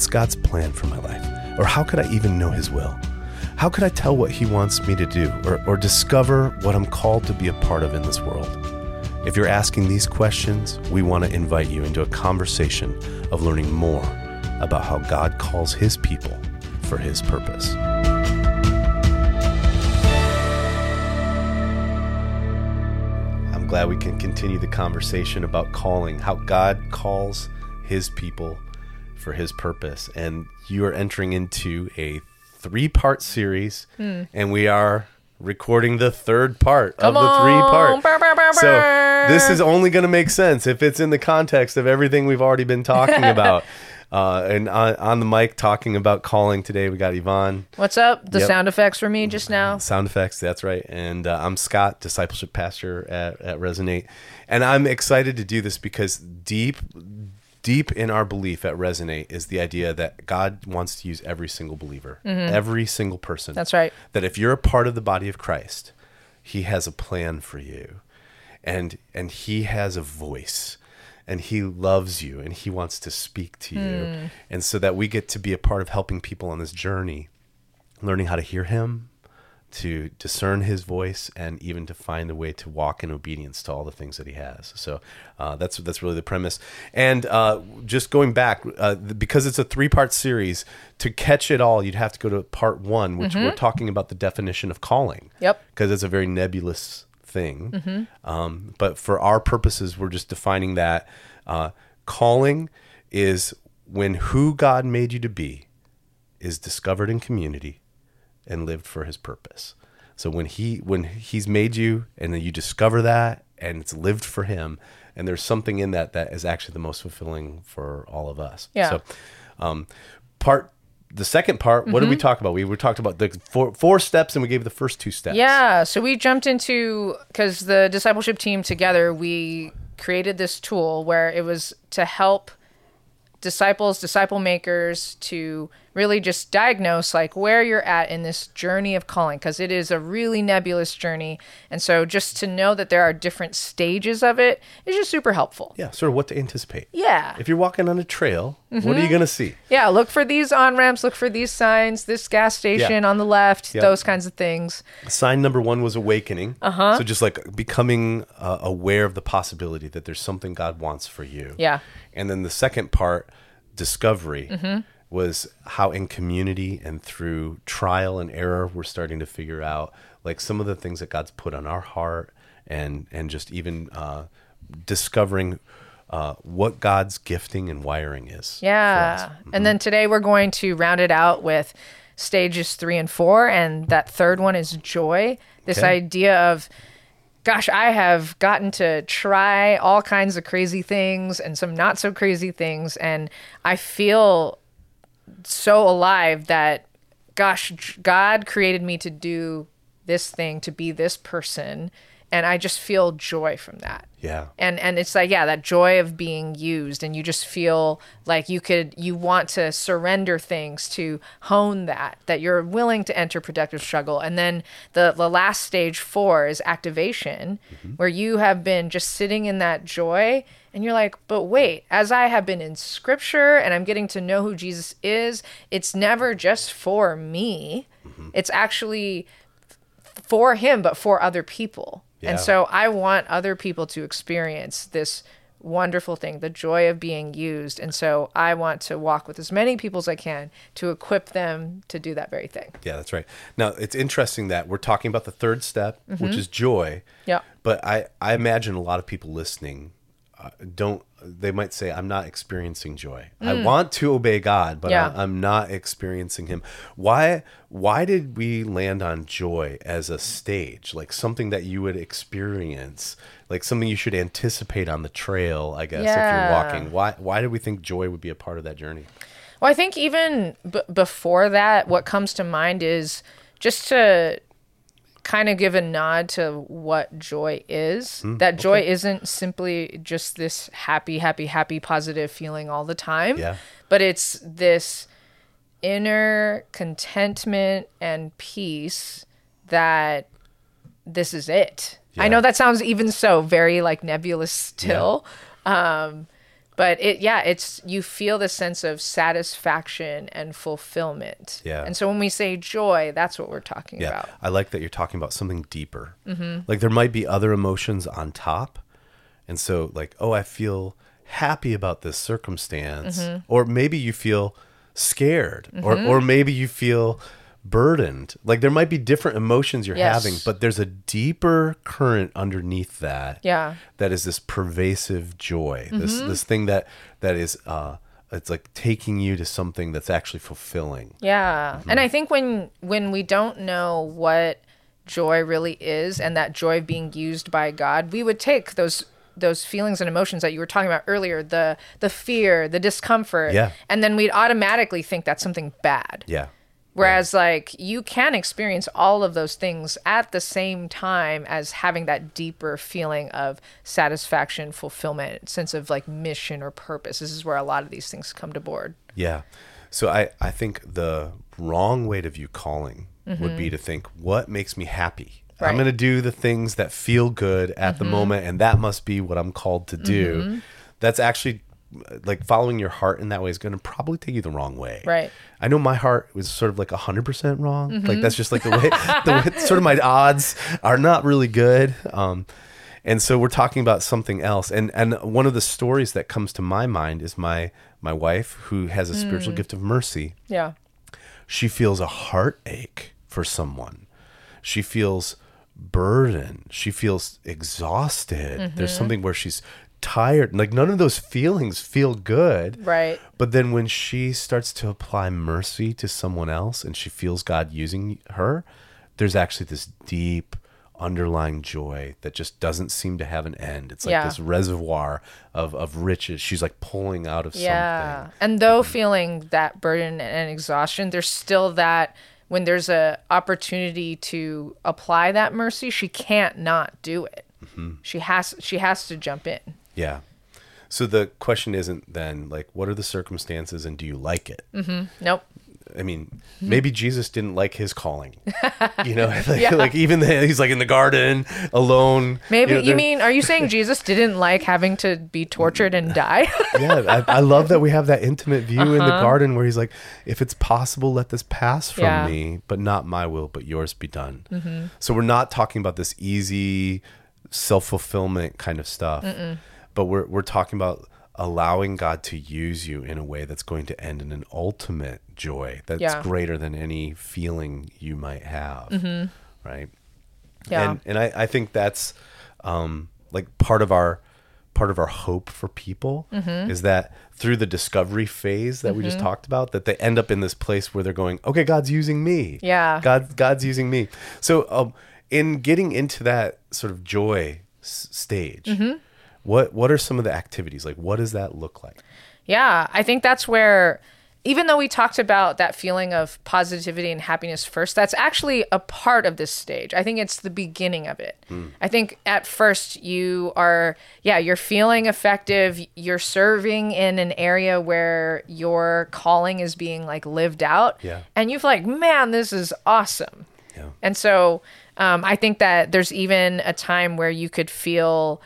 what's God's plan for my life? Or how could I even know His will? How could I tell what He wants me to do or, or discover what I'm called to be a part of in this world? If you're asking these questions, we want to invite you into a conversation of learning more about how God calls His people for His purpose. I'm glad we can continue the conversation about calling, how God calls His people for His purpose. And you are entering into a three part series, Hmm. and we are recording the third part Come of the three part. Brr, brr, brr, So this is only going to make sense if it's in the context of everything we've already been talking about. Uh, and on, on the mic talking about calling today, we got Yvonne, What's up? The Yep. sound effects for me just now. sound effects. That's right. And uh, I'm Scott, discipleship pastor at, at Resonate. And I'm excited to do this because deep, deep in our belief at Resonate is the idea that God wants to use every single believer, every single person. Mm-hmm. That's right. That if you're a part of the body of Christ, He has a plan for you, and and He has a voice. And he loves you and he wants to speak to you. Hmm. And so that we get to be a part of helping people on this journey learning how to hear him, to discern his voice, and even to find a way to walk in obedience to all the things that he has. So uh, that's that's really the premise. And uh, just going back, uh, because it's a three part series, to catch it all, you'd have to go to part one, which we're talking about the definition of calling. Yep. Because it's a very nebulous thing. Um, but for our purposes, we're just defining that uh, calling is when who God made you to be is discovered in community and lived for his purpose. So when he when he's made you and then you discover that and it's lived for him and there's something in that that is actually the most fulfilling for all of us. Yeah. So um part the second part, what did Mm-hmm. we talk about? We we talked about the four four steps and we gave the first two steps. Yeah, so we jumped into because the discipleship team together, we created this tool where it was to help disciples, disciple makers to really just diagnose like where you're at in this journey of calling because it is a really nebulous journey. And so just to know that there are different stages of it is just super helpful. Yeah, sort of what to anticipate. Yeah. If you're walking on a trail, what Mm-hmm. are you going to see? Yeah, look for these on ramps, look for these signs, this gas station on the left, those kinds of things. Sign number one was awakening. Uh-huh. So just like becoming uh, aware of the possibility that there's something God wants for you. Yeah. And then the second part, discovery, was how in community and through trial and error, we're starting to figure out like some of the things that God's put on our heart and and just even uh, discovering uh, what God's gifting and wiring is. Yeah. And then today we're going to round it out with stages three and four. And that third one is joy. This Okay. idea of, gosh, I have gotten to try all kinds of crazy things and some not so crazy things. And I feel so alive that, gosh, God created me to do this thing, to be this person. And I just feel joy from that. Yeah. and and it's like yeah that joy of being used and you just feel like you could you want to surrender things to hone that that you're willing to enter productive struggle. And then the the last stage 4 is activation mm-hmm. where you have been just sitting in that joy and you're like but wait as i have been in scripture and i'm getting to know who jesus is it's never just for me. Mm-hmm. It's actually for him but for other people Yeah. and so i want other people to experience this wonderful thing the joy of being used and so i want to walk with as many people as i can to equip them to do that very thing Yeah, that's right. Now it's interesting that we're talking about the third step, which is joy. Yeah. But I, I imagine a lot of people listening uh, don't. They might say, "I'm not experiencing joy. I mm. want to obey God, but Yeah. I, I'm not experiencing Him." Why? Why did we land on joy as a stage, like something that you would experience, like something you should anticipate on the trail? I guess if you're walking. Why? Why did we think joy would be a part of that journey? Well, I think even b- before that, what comes to mind is just to kind of give a nod to what joy is. Hmm, that joy isn't simply just this happy, happy, happy, positive feeling all the time, Yeah. but it's this inner contentment and peace that this is it. I know that sounds even so very like nebulous still. Um, but it yeah it's you feel the sense of satisfaction and fulfillment Yeah. and so when we say joy that's what we're talking Yeah. about I like that you're talking about something deeper. Mm-hmm. Like there might be other emotions on top. And so, like, oh, I feel happy about this circumstance. Mm-hmm. Or maybe you feel scared. Or, mm-hmm. or maybe you feel burdened. Like there might be different emotions you're Yes. having, but there's a deeper current underneath that. Yeah. That is this pervasive joy. This this thing that that is uh it's like taking you to something that's actually fulfilling. Yeah. And I think when when we don't know what joy really is and that joy of being used by God, we would take those those feelings and emotions that you were talking about earlier, the the fear, the discomfort, Yeah. and then we'd automatically think that's something bad. Yeah. Whereas like you can experience all of those things at the same time as having that deeper feeling of satisfaction, fulfillment, sense of like mission or purpose. This is where a lot of these things come to board. Yeah. So I, I think the wrong way to view calling would be mm-hmm. to think, what makes me happy? I'm going to do the things that feel good at the mm-hmm. moment, and that must be what I'm called to do. Mm-hmm. That's actually like following your heart in that way is going to probably take you the wrong way. Right. I know my heart was sort of like 100% wrong. Like mm-hmm. that's just like the way, the way, sort of my odds are not really good. Um, and so we're talking about something else. And, and one of the stories that comes to my mind is my, my wife who has a spiritual mm. gift of mercy. Yeah. She feels a heartache for someone. She feels burden. She feels exhausted. There's mm-hmm. something where she's tired. Like none of those feelings feel good. Right. But then when she starts to apply mercy to someone else and she feels God using her, there's actually this deep underlying joy that just doesn't seem to have an end. It's like Yeah. this reservoir of, of riches. She's like pulling out of Yeah. something. And though feeling that burden and exhaustion, there's still that when there's a opportunity to apply that mercy, she can't not do it. Mm-hmm. She has she has to jump in. Yeah. So the question isn't then like, what are the circumstances and do you like it? Nope. I mean, maybe Jesus didn't like his calling. You know, like, like even the, he's like in the garden alone. Maybe know, you mean are you saying Jesus didn't like having to be tortured and die? yeah, I, I love that we have that intimate view in the garden where he's like, if it's possible, let this pass from Uh-huh. Yeah. me, but not my will, but yours be done. So we're not talking about this easy self fulfillment kind of stuff, but we're, we're talking about allowing God to use you in a way that's going to end in an ultimate joy that's Yeah. greater than any feeling you might have. Right. Yeah. And and I, I think that's um, like part of our part of our hope for people Mm-hmm. is that through the discovery phase that we just talked about, that they end up in this place where they're going, okay, God's using me. Yeah. God God's using me. So um, in getting into that sort of joy s- stage, Mm-hmm. What what are some of the activities? Like, what does that look like? Yeah, I think that's where, even though we talked about that feeling of positivity and happiness first, that's actually a part of this stage. I think it's the beginning of it. I think at first you are, yeah, you're feeling effective. You're serving in an area where your calling is being like lived out. Yeah. And you've like, man, this is awesome. Yeah. And so um, I think that there's even a time where you could feel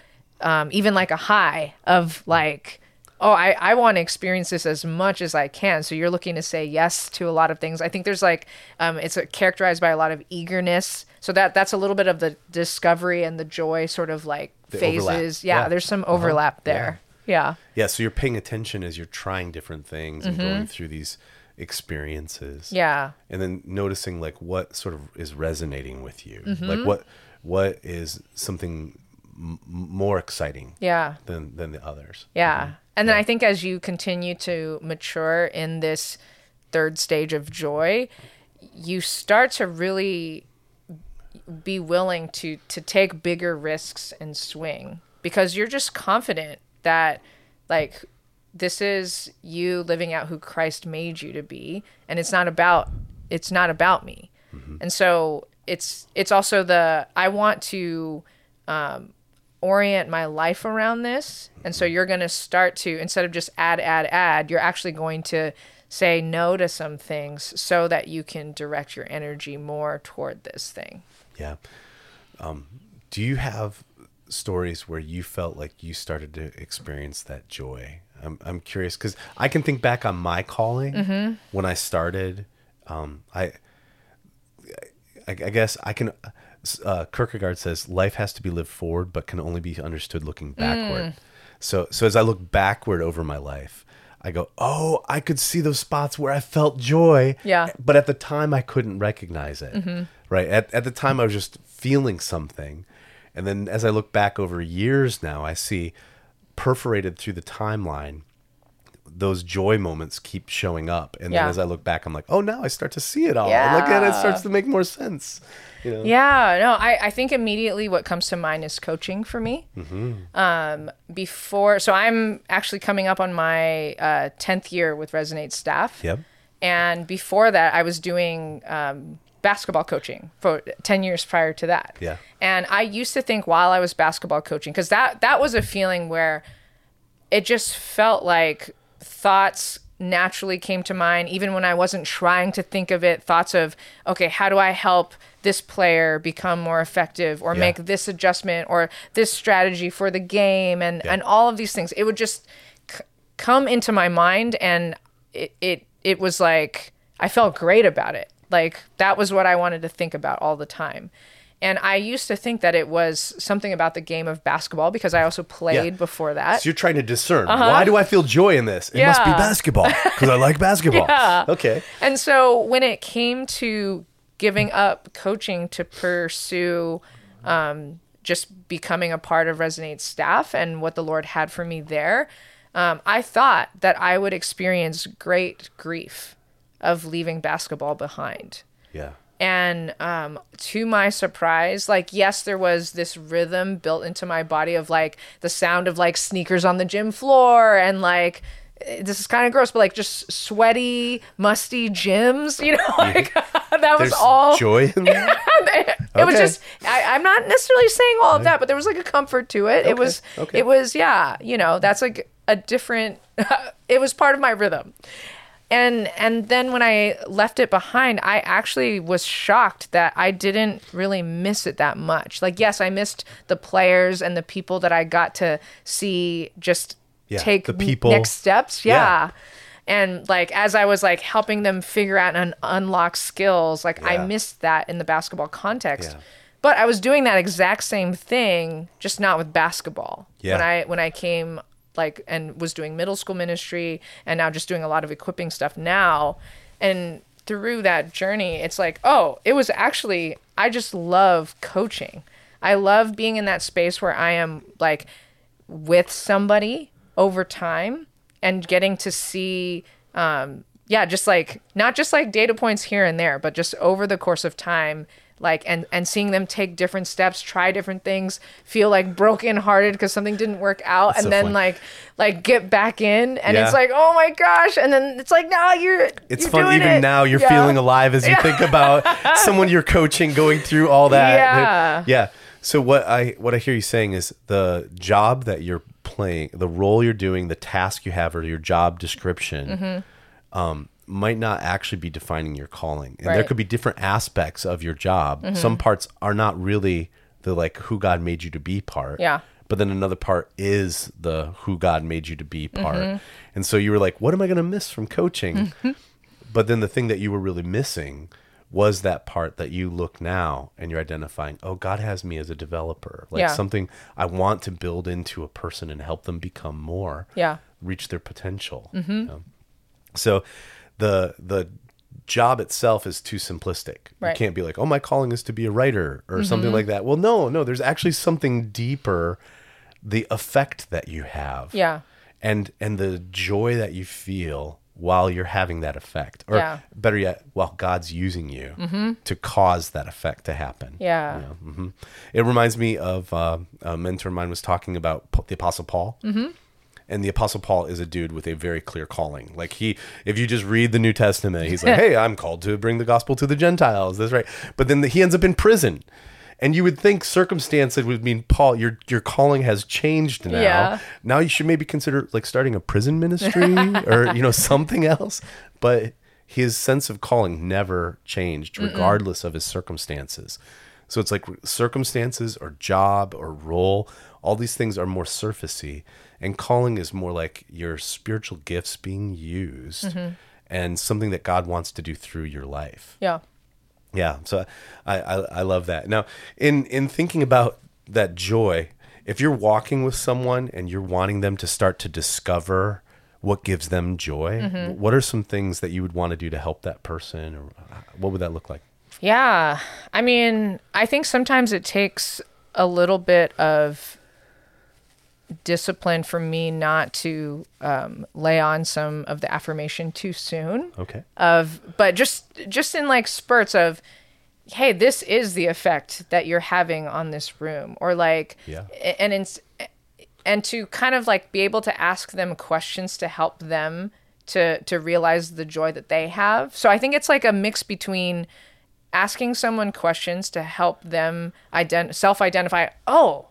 um, even like a high of like, oh, I, I want to experience this as much as I can. So you're looking to say yes to a lot of things. I think there's like, um, it's uh characterized by a lot of eagerness. So that that's a little bit of the discovery and the joy sort of like The phases. Yeah, Yeah. there's some Uh-huh. overlap there. Yeah. Yeah, so you're paying attention as you're trying different things and going through these experiences. Mm-hmm. Yeah. and then noticing like what sort of is resonating with you Mm-hmm. like what what is something m- more exciting Yeah. than than the others Yeah. Mm-hmm. And then I think as you continue to mature in this third stage of joy, you start to really be willing to to take bigger risks and swing because you're just confident that like this is you living out who Christ made you to be and it's not about it's not about me. Mm-hmm. And so it's it's also the I want to um, orient my life around this. And so you're going to start to, instead of just add, add, add, you're actually going to say no to some things so that you can direct your energy more toward this thing. yeah um, do you have stories where you felt like you started to experience that joy? I'm I'm curious because I can think back on my calling Mm-hmm. when I started. Um, I, I I guess I can. Uh, Kierkegaard says life has to be lived forward, but can only be understood looking backward. Mm. So so as I look backward over my life, I go, oh, I could see those spots where I felt joy. Yeah. But at the time, I couldn't recognize it. Mm-hmm. Right. At at the time, I was just feeling something, and then as I look back over years now, I see perforated through the timeline those joy moments keep showing up and Yeah. then as i look back i'm like oh now i start to see it all Yeah. look at it, it starts to make more sense you know Yeah, no, I, I think immediately what comes to mind is coaching for me. Um, before, so I'm actually coming up on my uh, 10th year with Resonate staff. Yep. And before that, I was doing um, basketball coaching for 10 years prior to that. Yeah. And I used to think while I was basketball coaching, because that, that was a feeling where it just felt like thoughts naturally came to mind even when I wasn't trying to think of it thoughts of okay how do I help this player become more effective or Yeah. make this adjustment or this strategy for the game and Yeah. and all of these things it would just c- come into my mind and it, it it was like I felt great about it like that was what I wanted to think about all the time and I used to think that it was something about the game of basketball because I also played before that. So you're trying to discern why do i feel joy in this? It must be Uh-huh. Basketball because i like basketball. Yeah. okay. And so when it came to giving up coaching to pursue um, just becoming a part of Resonate staff and what the Lord had for me there, um, I thought that I would experience great grief of leaving basketball behind. yeah And um, to my surprise, like, yes, there was this rhythm built into my body of like the sound of like sneakers on the gym floor and like, this is kind of gross, but like just sweaty, musty gyms, you know, like that was there's all. joy It was just, I, I'm not necessarily saying all of that, but there was like a comfort to it. It was, okay. it was, yeah, you know, that's like a different, it was part of my rhythm and and then when i left it behind i actually was shocked that i didn't really miss it that much like yes i missed the players and the people that i got to see just Yeah, take the people- next steps Yeah. yeah. and like as i was like helping them figure out and unlock skills like i missed that in the basketball context Yeah. but i was doing that exact same thing just not with basketball Yeah. when i when i came like and was doing middle school ministry and now just doing a lot of equipping stuff now. And through that journey it's like oh it was actually i just love coaching. I love being in that space where i am like with somebody over time and getting to see um yeah just like not just like data points here and there but just over the course of time like and and seeing them take different steps try different things feel like broken hearted because something didn't work out That's and so then fun. like like get back in and Yeah. it's like oh my gosh and then it's like no you're it's you're fun doing even it. now you're Yeah. feeling alive as you think about someone you're coaching going through all that Yeah. yeah so what i what i hear you saying is the job that you're playing the role you're doing the task you have or your job description Mm-hmm. Um, might not actually be defining your calling and there could be different aspects of your job Mm-hmm. some parts are not really the like who god made you to be part Yeah. but then another part is the who god made you to be part Mm-hmm. and so you were like what am i going to miss from coaching but then the thing that you were really missing was that part that you look now and you're identifying, oh, God has me as a developer, like Yeah. something I want to build into a person and help them become more, Yeah. reach their potential. you know? So the the job itself is too simplistic. You Right. Mm-hmm. can't be like, oh, my calling is to be a writer or something like that. Well, no, no, there's actually something deeper, the effect that you have yeah and and the joy that you feel while you're having that effect or Yeah. better yet while god's using you to cause that effect to happen Yeah. You know, mhm. it reminds me of uh, a mentor of mine was talking about the apostle paul mm-hmm. And the apostle paul is a dude with a very clear calling like he if you just read the new testament he's like hey i'm called to bring the gospel to the gentiles that's right but then the, he ends up in prison and you would think circumstances would mean Paul, your your calling has changed now. Yeah. Now you should maybe consider like starting a prison ministry or you know something else. But his sense of calling never changed, regardless of his circumstances. So it's like circumstances or job or role, all these things are more surfacey. And calling is more like your spiritual gifts being used Mm-hmm. and something that God wants to do through your life. Yeah. Yeah, so I, I I love that. Now, in in thinking about that joy, if you're walking with someone and you're wanting them to start to discover what gives them joy, Mm-hmm. what are some things that you would want to do to help that person, or what would that look like? Yeah. I mean, I think sometimes it takes a little bit of discipline for me not to um, lay on some of the affirmation too soon Okay. of but just just in like spurts of hey this is the effect that you're having on this room or like Yeah. and in, and to kind of like be able to ask them questions to help them to to realize the joy that they have so i think it's like a mix between asking someone questions to help them ident- self-identify oh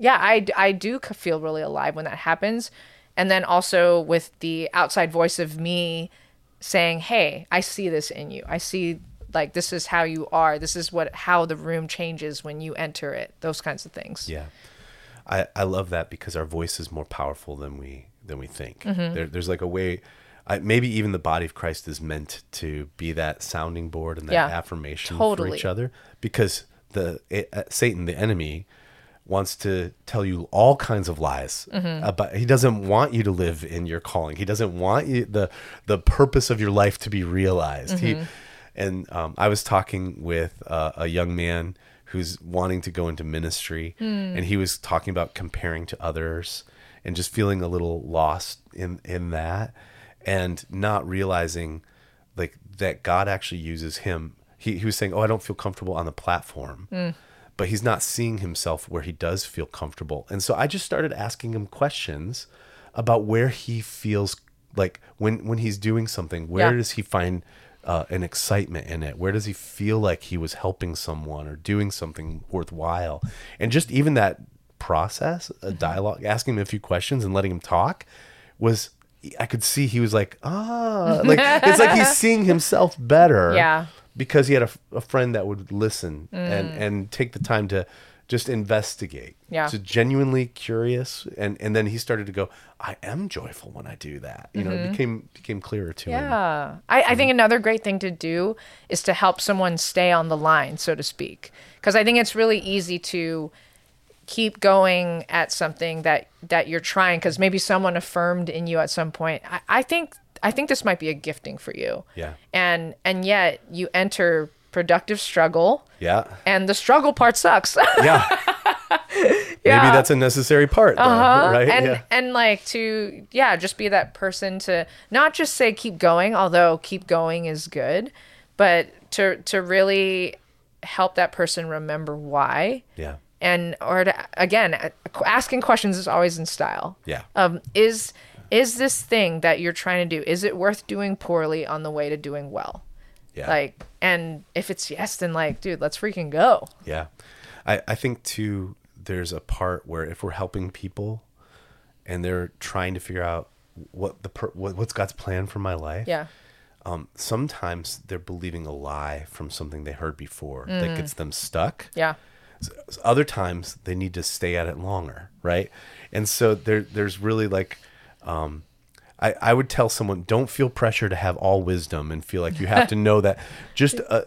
yeah I, I do feel really alive when that happens. And then also with the outside voice of me saying hey i see this in you. I see like this is how you are. This is what how the room changes when you enter it. Those kinds of things. Yeah, I, I love that because our voice is more powerful than we than we think. Mm-hmm. There, there's like a way. I, maybe even the body of Christ is meant to be that sounding board and that Yeah, affirmation for each other because the it, uh, Satan, the enemy, wants to tell you all kinds of lies Mm-hmm. about he doesn't want you to live in your calling he doesn't want you the the purpose of your life to be realized Mm-hmm. he and um, i was talking with uh, a young man who's wanting to go into ministry Hmm. and he was talking about comparing to others and just feeling a little lost in in that and not realizing like that god actually uses him he, he was saying oh i don't feel comfortable on the platform but he's not seeing himself where he does feel comfortable. And so I just started asking him questions about where he feels like when when he's doing something, where Yeah. does he find uh, an excitement in it? Where does he feel like he was helping someone or doing something worthwhile? And just even that process, a dialogue, asking him a few questions and letting him talk was I could see he was like, ah, like it's like he's seeing himself better Yeah. Because he had a, a friend that would listen and mm. and take the time to just investigate Yeah. so genuinely curious and and then he started to go i am joyful when i do that you know it mm-hmm. became became clearer to him Yeah. I, I think mm-hmm. another great thing to do is to help someone stay on the line, so to speak. Because I think it's really easy to keep going at something that that you're trying because maybe someone affirmed in you at some point. I, I think I think this might be a gifting for you. Yeah. And and yet you enter productive struggle yeah and the struggle part sucks. yeah maybe that's a necessary part though, right Uh-huh. and yeah and like to yeah just be that person to not just say keep going although keep going is good but to to really help that person remember why yeah and or to again asking questions is always in style Yeah. um is is this thing that you're trying to do is it worth doing poorly on the way to doing well yeah like and if it's yes then like dude let's freaking go Yeah. I, I think too, there's a part where if we're helping people and they're trying to figure out what the per, what, what's God's plan for my life. yeah Um, sometimes they're believing a lie from something they heard before Mm. that gets them stuck. yeah S- Other times they need to stay at it longer, right? And so there, there's really like, um, I, I would tell someone, don't feel pressure to have all wisdom and feel like you have to know that. Just uh,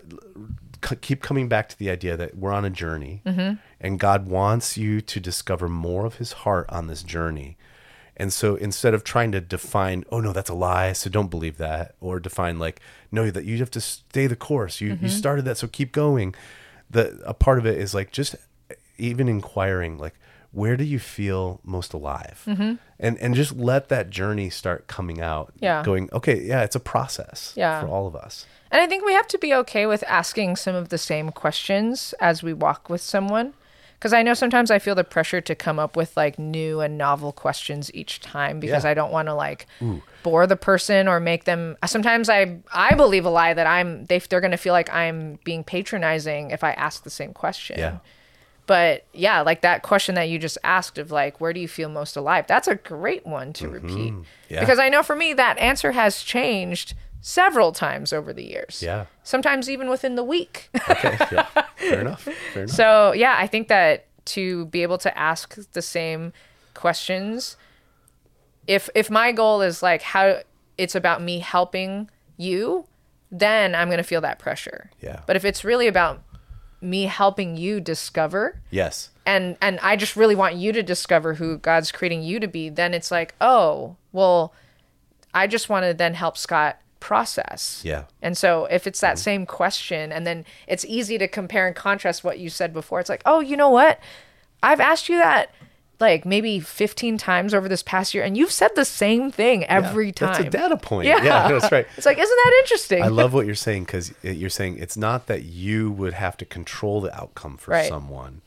c- keep coming back to the idea that we're on a journey, and God wants you to discover more of His heart on this journey. And so instead of trying to define, oh no, that's a lie, so don't believe that, or define like, no, that you have to stay the course. You you started that, so keep going. The a part of it is like just even inquiring, like, where do you feel most alive? Mm-hmm. And and just let that journey start coming out. Yeah. Going, okay, yeah, it's a process Yeah. for all of us. And I think we have to be okay with asking some of the same questions as we walk with someone. Because I know sometimes I feel the pressure to come up with like new and novel questions each time because Yeah. I don't want to like bore the person or make them. Sometimes I I believe a lie that I'm they they're gonna feel like I'm being patronizing if I ask the same question. Yeah. But yeah, like that question that you just asked of like, where do you feel most alive? That's a great one to repeat. Mm-hmm. Yeah. Because I know for me, that answer has changed several times over the years. Yeah. Sometimes even within the week. Okay. Yeah. Fair enough. Fair enough. So yeah, I think that to be able to ask the same questions, if if my goal is like how it's about me helping you, then I'm gonna feel that pressure. Yeah. But if it's really about me helping you discover yes. and and I just really want you to discover who God's creating you to be, then it's like, oh, well, I just want to then help Scott process. Yeah. And so if it's that mm-hmm. same question and then it's easy to compare and contrast what you said before. It's like, "Oh, you know what? I've asked you that like maybe 15 times over this past year and you've said the same thing every time." That's a data point. Yeah. Yeah. that's right. It's like, "Isn't that interesting?" I love what you're saying because you're saying it's not that you would have to control the outcome for Right. someone.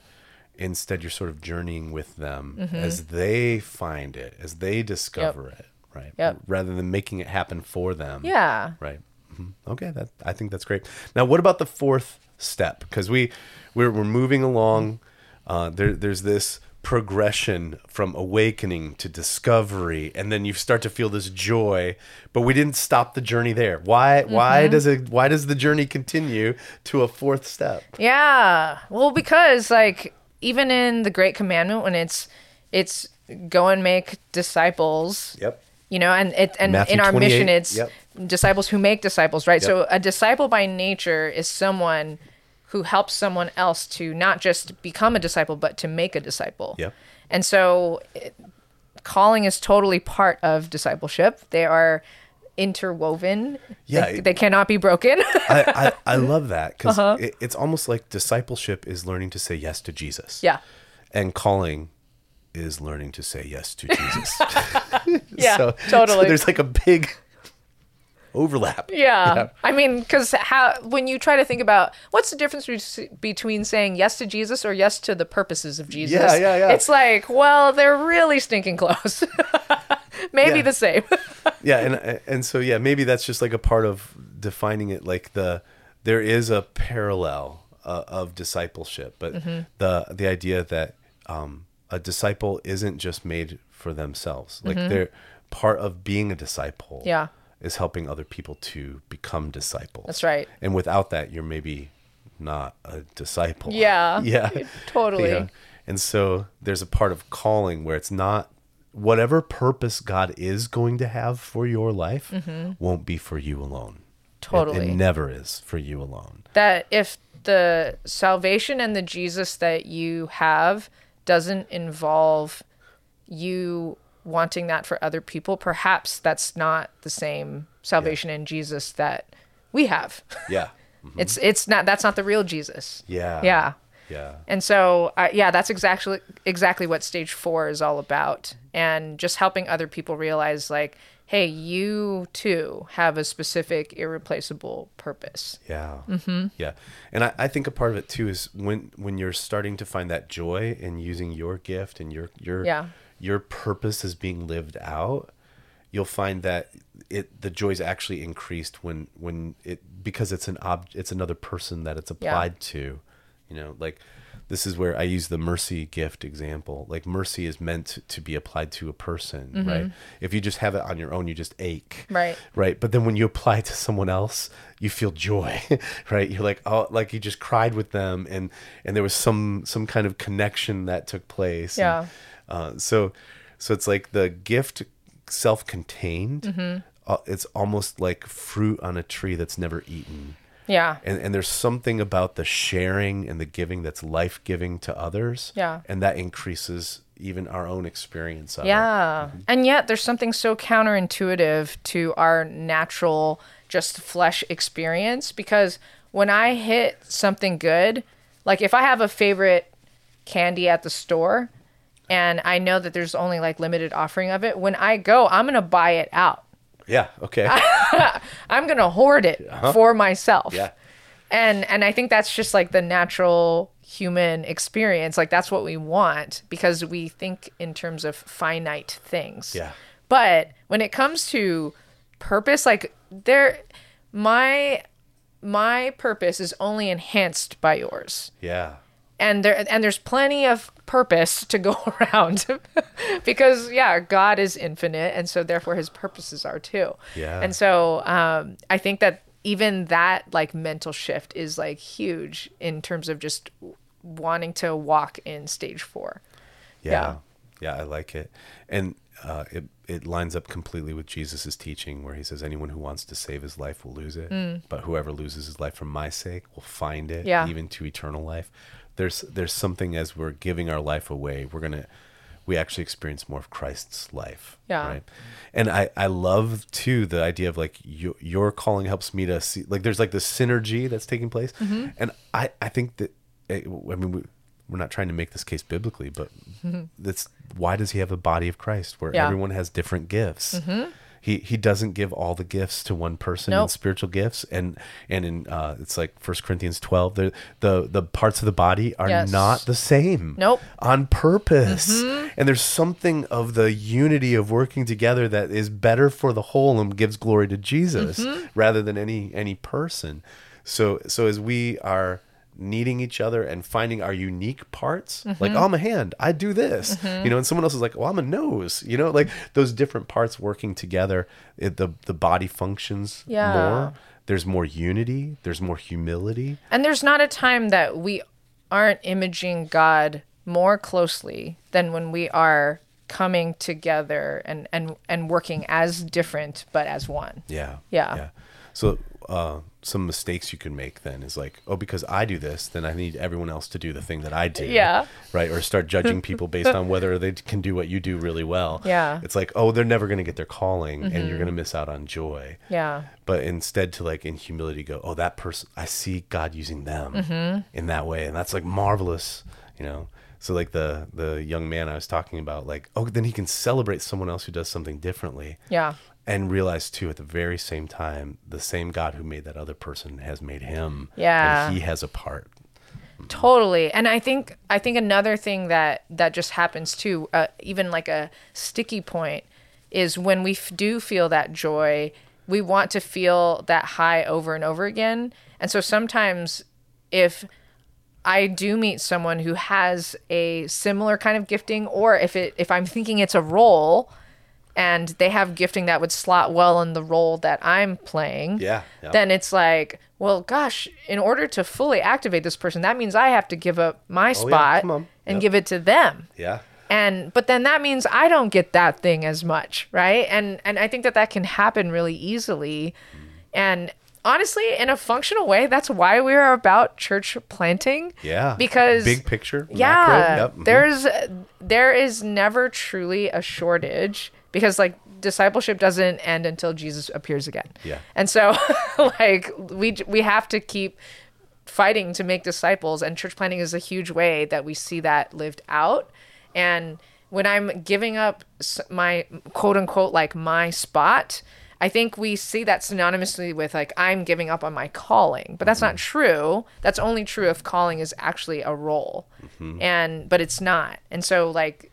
Instead, you're sort of journeying with them Mm-hmm. as they find it, as they discover it, right? Yep. Rather than making it happen for them. yeah. Right. Mhm. Okay. That I think that's great. Now, what about the fourth step? Because we we're, we're moving along. Uh, there, there's this progression from awakening to discovery, and then you start to feel this joy. But we didn't stop the journey there. Why? Mm-hmm. Why does it? Why does the journey continue to a fourth step? Yeah. Well, because like even in the Great Commandment, when it's it's go and make disciples. Yep. You know, and it and Matthew in our mission, it's yep. disciples who make disciples, right? Yep. So a disciple by nature is someone who helps someone else to not just become a disciple, but to make a disciple. Yep. And so, it, calling is totally part of discipleship. They are interwoven. Yeah, they, it- they cannot be broken. I, I, I love that because Uh-huh. it, it's almost like discipleship is learning to say yes to Jesus. yeah. and calling is learning to say yes to Jesus. Yeah, so, totally. So there's like a big overlap. Yeah. I mean, because how when you try to think about what's the difference be- between saying yes to Jesus or yes to the purposes of Jesus? Yeah, yeah, yeah. It's like, well, they're really stinking close. Maybe Yeah. the same. Yeah, and and so yeah, maybe that's just like a part of defining it. Like the there is a parallel uh, of discipleship, but Mm-hmm. the the idea that um, a disciple isn't just made for themselves. Like they're part of being a disciple. Mm-hmm. Yeah. Is helping other people to become disciples. That's right. And without that, you're maybe not a disciple. Yeah. Yeah. Totally. Yeah. And so there's a part of calling where it's not whatever purpose God is going to have for your life won't be for you alone. It- Mm-hmm. Totally. It, never is for you alone. that if the salvation and the Jesus that you have doesn't involve you wanting that for other people, perhaps that's not the same salvation in Jesus that we have. Yeah. It's it's not that's not the real Jesus. Yeah. Yeah. Yeah. And so, uh, yeah, that's exactly exactly what stage four is all about, and just helping other people realize, like, hey, you too have a specific, irreplaceable purpose. Yeah. Mm-hmm. Yeah. And I, I think a part of it too is when when you're starting to find that joy in using your gift and your your Yeah. Your purpose is being lived out, you'll find that it the joy's actually increased when when it because it's an ob it's another person that it's applied to. You know, like this is where I use the mercy gift example. Like mercy is meant to, be applied to a person, right? Mm-hmm. If you just have it on your own, you just ache Right. right but then when you apply it to someone else you feel joy right you're like oh like you just cried with them and and there was some some kind of connection that took place Yeah. and, uh, so so it's like the gift self-contained Mm-hmm. uh, it's almost like fruit on a tree that's never eaten Yeah. and and there's something about the sharing and the giving that's life-giving to others Yeah. and that increases even our own experience of it. Yeah. And yet there's something so counterintuitive to our natural just flesh experience because when I hit something good, like if I have a favorite candy at the store and I know that there's only like limited offering of it, when I go, I'm to buy it out. yeah okay. I'm to hoard it uh-huh. for myself. yeah. And and i think that's just like the natural human experience. Like that's what we want because we think in terms of finite things. Yeah. but when it comes to purpose like there my my purpose is only enhanced by yours. Yeah. And there and there's plenty of purpose to go around because yeah god is infinite and so therefore his purposes are too Yeah. and so um, i think that even that like mental shift is like huge in terms of just wanting to walk in stage four Yeah. Yeah, I like it. And uh, it, it lines up completely with Jesus' teaching where he says, anyone who wants to save his life will lose it. But whoever loses his life for my sake will find it, Mm. Yeah. even to eternal life. There's, there's something as we're giving our life away, we're going to, we actually experience more of Christ's life. Yeah. Right. And I, I love too the idea of like your, your calling helps me to see, like there's like the synergy that's taking place. Mm-hmm. And I, I think that, eh, I mean, we, we're not trying to make this case biblically, but that's why does he have a body of Christ where Yeah. Mm-hmm. everyone has different gifts? He he doesn't give all the gifts to one person in spiritual gifts, and and in uh, it's like First Corinthians twelve. The the the parts of the body are Yes. not the same. Nope. on purpose. And there's something of the unity of working together that is better for the whole and gives glory to Jesus rather than any any person. So so as we are needing each other and finding our unique parts like mm-hmm. oh, i'm a hand i do this mm-hmm. you know and someone else is like well i'm a nose you know like those different parts working together it, the the body functions Yeah. more there's more unity there's more humility And there's not a time that we aren't imaging God more closely than when we are coming together and and and working as different but as one. Yeah. Yeah. Yeah. So uh, some mistakes you can make then is like, oh, because I do this, then I need everyone else to do the thing that I do. Yeah. Right. Or start judging people based on whether they can do what you do really well. Yeah. Mm-hmm. It's like, oh, they're never going to get their calling and you're going to miss out on joy. Yeah. But instead to like in humility go, oh, that person, I see God using them Mm-hmm. in that way. And that's like marvelous, you know? So like the, the young man I was talking about, like, oh, then he can celebrate someone else who does something differently Yeah. And realize too at the very same time the same god who made that other person has made him Yeah. and he has a part Totally. And I think I think another thing that that just happens too, uh, even like a sticky point, is when we f- do feel that joy, we want to feel that high over and over again. And so sometimes, if I do meet someone who has a similar kind of gifting, or if it if I'm thinking it's a role, and they have gifting that would slot well in the role that I'm playing, Yeah, yeah. then it's like, well, gosh, in order to fully activate this person, that means I have to give up my spot Oh, come on. and Yep. give it to them. yeah And but then that means I don't get that thing as much, right? And and I think that that can happen really easily. And honestly, in a functional way, that's why we're about church planting. yeah Because big picture yeah, macro, yep, mhm. there's there is never truly a shortage because like discipleship doesn't end until Jesus appears again. Yeah. And so like we we have to keep fighting to make disciples and church planting is a huge way that we see that lived out. And when i'm giving up my quote unquote like my spot i think we see that synonymously with like i'm giving up on my calling. But that's not mm-hmm. true. That's only true if calling is actually a role. Mm-hmm. And but it's not. And so like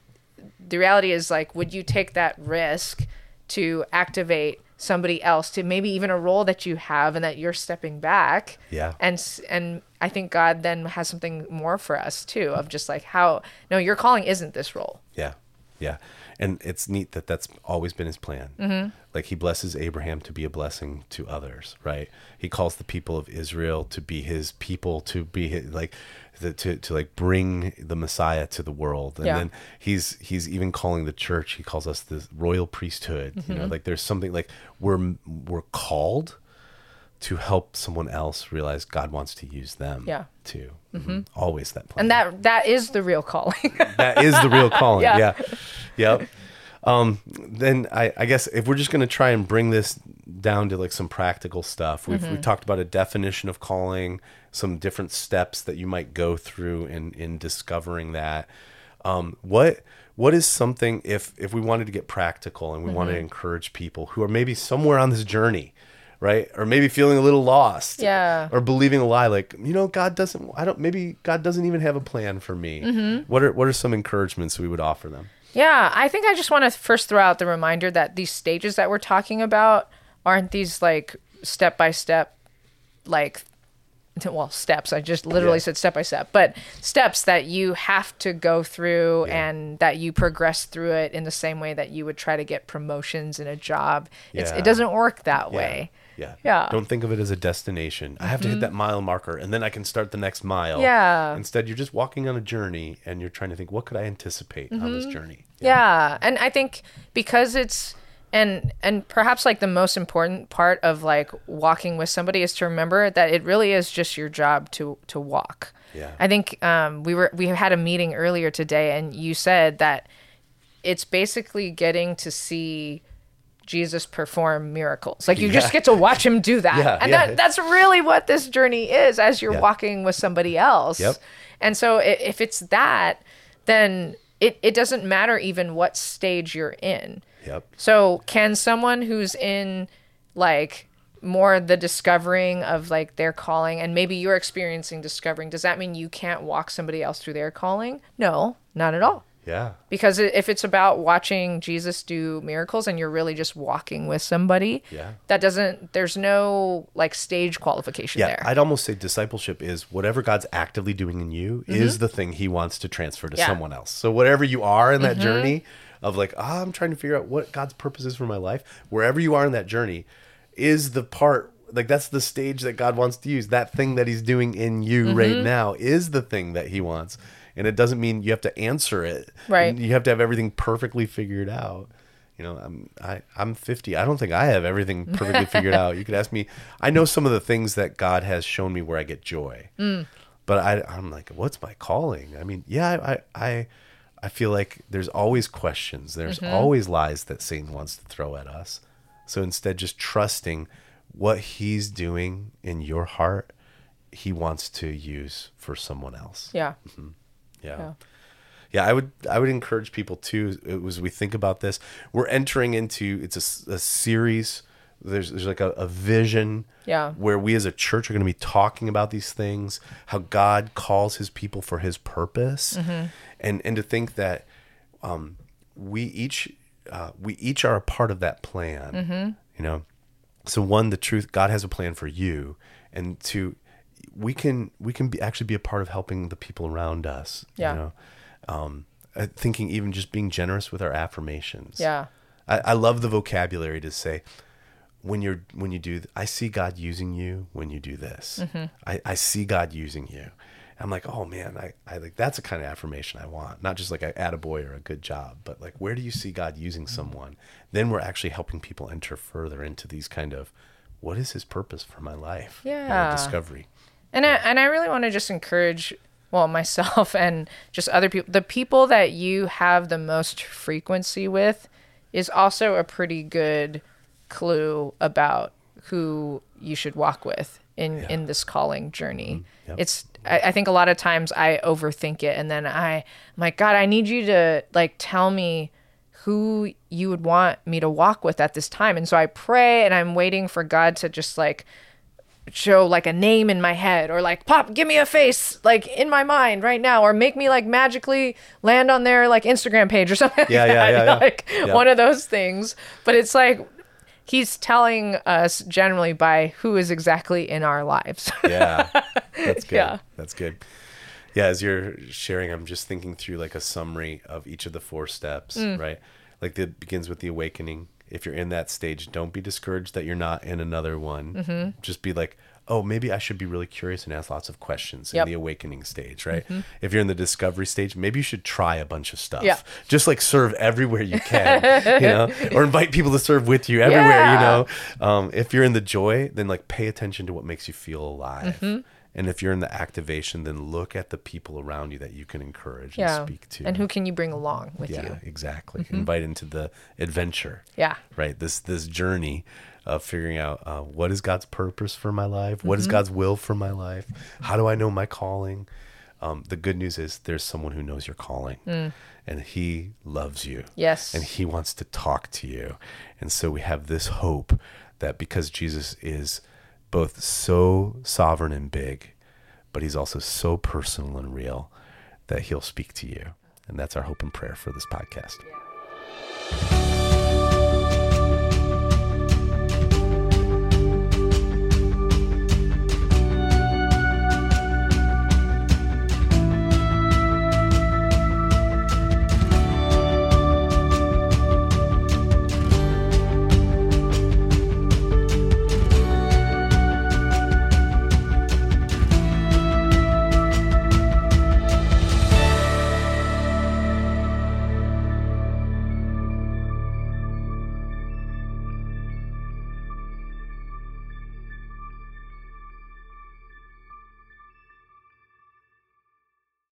the reality is like would you take that risk to activate somebody else to maybe even a role that you have and that you're stepping back? Yeah. and and i think god then has something more for us too of just like how no your calling isn't this role. Yeah. Yeah and it's neat that that's always been his plan mm-hmm. like he blesses abraham to be a blessing to others right he calls the people of israel to be his people to be his, like the, to, to like bring the messiah to the world and Yeah. then he's he's even calling the church he calls us the royal priesthood you Mm-hmm. know like there's something like we're we're called to help someone else realize god wants to use them Yeah. too Mhm. always that plan and that that is the real calling that is the real calling. Yeah. yeah. Yep. Um, then I, I guess if we're just going to try and bring this down to like some practical stuff, we've, we talked about a definition of calling, some different steps that you might go through in, in discovering that. Um, what, what is something if, if we wanted to get practical and we want to encourage people who are maybe somewhere on this journey, right? Or maybe feeling a little lost Yeah. or believing a lie like you know god doesn't i don't maybe god doesn't even have a plan for me Mm-hmm. what are what are some encouragements we would offer them Yeah, I think I just want to first throw out the reminder that these stages that we're talking about aren't these like step by step, like well steps i just literally Yeah. said step by step but steps that you have to go through Yeah. and that you progress through it in the same way that you would try to get promotions in a job it's, Yeah. it doesn't work that way Yeah. Yeah. Mm-hmm. Don't think of it as a destination. I have to hit that mile marker and then I can start the next mile. Yeah. Instead, you're just walking on a journey and you're trying to think, what could I anticipate on Mm-hmm. this journey? yeah and i think because it's and and perhaps like the most important part of like walking with somebody is to remember that it really is just your job to to walk Yeah. i think um we were we had a meeting earlier today and you said that it's basically getting to see Jesus perform miracles. Like you just get to watch him do that. Yeah, and yeah. that that's really what this journey is as you're Yeah. walking with somebody else. Yep. And so if it's that, then it, it doesn't matter even what stage you're in. Yep. So can someone who's in like more the discovering of like their calling and maybe you're experiencing discovering, does that mean you can't walk somebody else through their calling? No, not at all. Yeah. Because if it's about watching Jesus do miracles and you're really just walking with somebody, Yeah. that doesn't there's no like stage qualification Yeah, there. I'd almost say discipleship is whatever God's actively doing in you is the thing He wants to transfer to Mm-hmm. Yeah. Mm-hmm. someone else. So whatever you are in that journey of like, ah, I'm trying to figure out what God's purpose is for my life. Wherever you are in that journey, is the part like that's the stage that God wants to use. That thing that He's doing in you Mm-hmm. right now is the thing that He wants, and it doesn't mean you have to answer it. Right. You have to have everything perfectly figured out. You know, I'm I, I'm 50. I don't think I have everything perfectly figured out. You could ask me. I know some of the things that God has shown me where I get joy, mm. but I, I'm like, what's my calling? I mean, yeah, I, I, I feel like there's always questions. There's mm-hmm. always lies that Satan wants to throw at us. So instead, just trusting what He's doing in your heart, He wants to use for someone else. yeah. Mm-hmm. Yeah. Yeah. Yeah, I would I would encourage people too as we think about this. We're entering into it's a, a series. There's there's like a, a vision Yeah. where we as a church are going to be talking about these things, how God calls his people for his purpose. And and to think that um, we each uh, we each are a part of that plan. You know, so one the truth god has a plan for you and two we can we can be actually be a part of helping the people around us Yeah. you know? Um uh, thinking even just being generous with our affirmations. Yeah. I, I love the vocabulary to say when you're when you do i see god using you when you do this. Mm-hmm. I, I see god using you. I'm like oh man I, I like that's the kind of affirmation i want. Not just like I add a attaboy or a good job but like where do you see god using someone? Then we're actually helping people enter further into these kind of what is his purpose for my life? You know, Yeah. discovery And I, and I really want to just encourage well myself and just other people the people that you have the most frequency with is also a pretty good clue about who you should walk with in in this calling journey. Mm-hmm. Yep. It's I, I think a lot of times I overthink it and then I I'm like God I need you to like tell me who you would want me to walk with at this time and so I pray and I'm waiting for God to just like show like a name in my head or like pop give me a face like in my mind right now or make me like magically land on their like instagram page or something Yeah, like yeah, that, yeah, yeah. like Yeah. one of those things but it's like he's telling us generally by who is exactly in our lives Yeah, that's good. Yeah. That's good. Yeah, as you're sharing, I'm just thinking through like a summary of each of the four steps, Mm. right? Like it begins with the awakening. If you're in that stage, don't be discouraged that you're not in another one. Mm-hmm. Just be like, oh, maybe I should be really curious and ask lots of questions Yep. Mm-hmm. in the awakening stage, right? If you're in the discovery stage, maybe you should try a bunch of stuff. Yeah. Just like serve everywhere you can, you know, or invite people to serve with you everywhere, you know. Um, if you're in the joy, then like pay attention to what makes you feel alive. Mm-hmm. And if you're in the activation, then look at the people around you that you can encourage yeah and speak to. and who can you bring along with yeah, you Mm-hmm. exactly. Invite into the adventure. yeah Right. This this journey of figuring out uh, what is God's purpose for my life, What Mm-hmm. is God's will for my life, how do I know my calling. Um, the good news is there's someone who knows your calling, and He loves you. Mm. Yes. and He wants to talk to you, and so we have this hope that because Jesus is both so sovereign and big, but He's also so personal and real that He'll speak to you, and that's our hope and prayer for this podcast.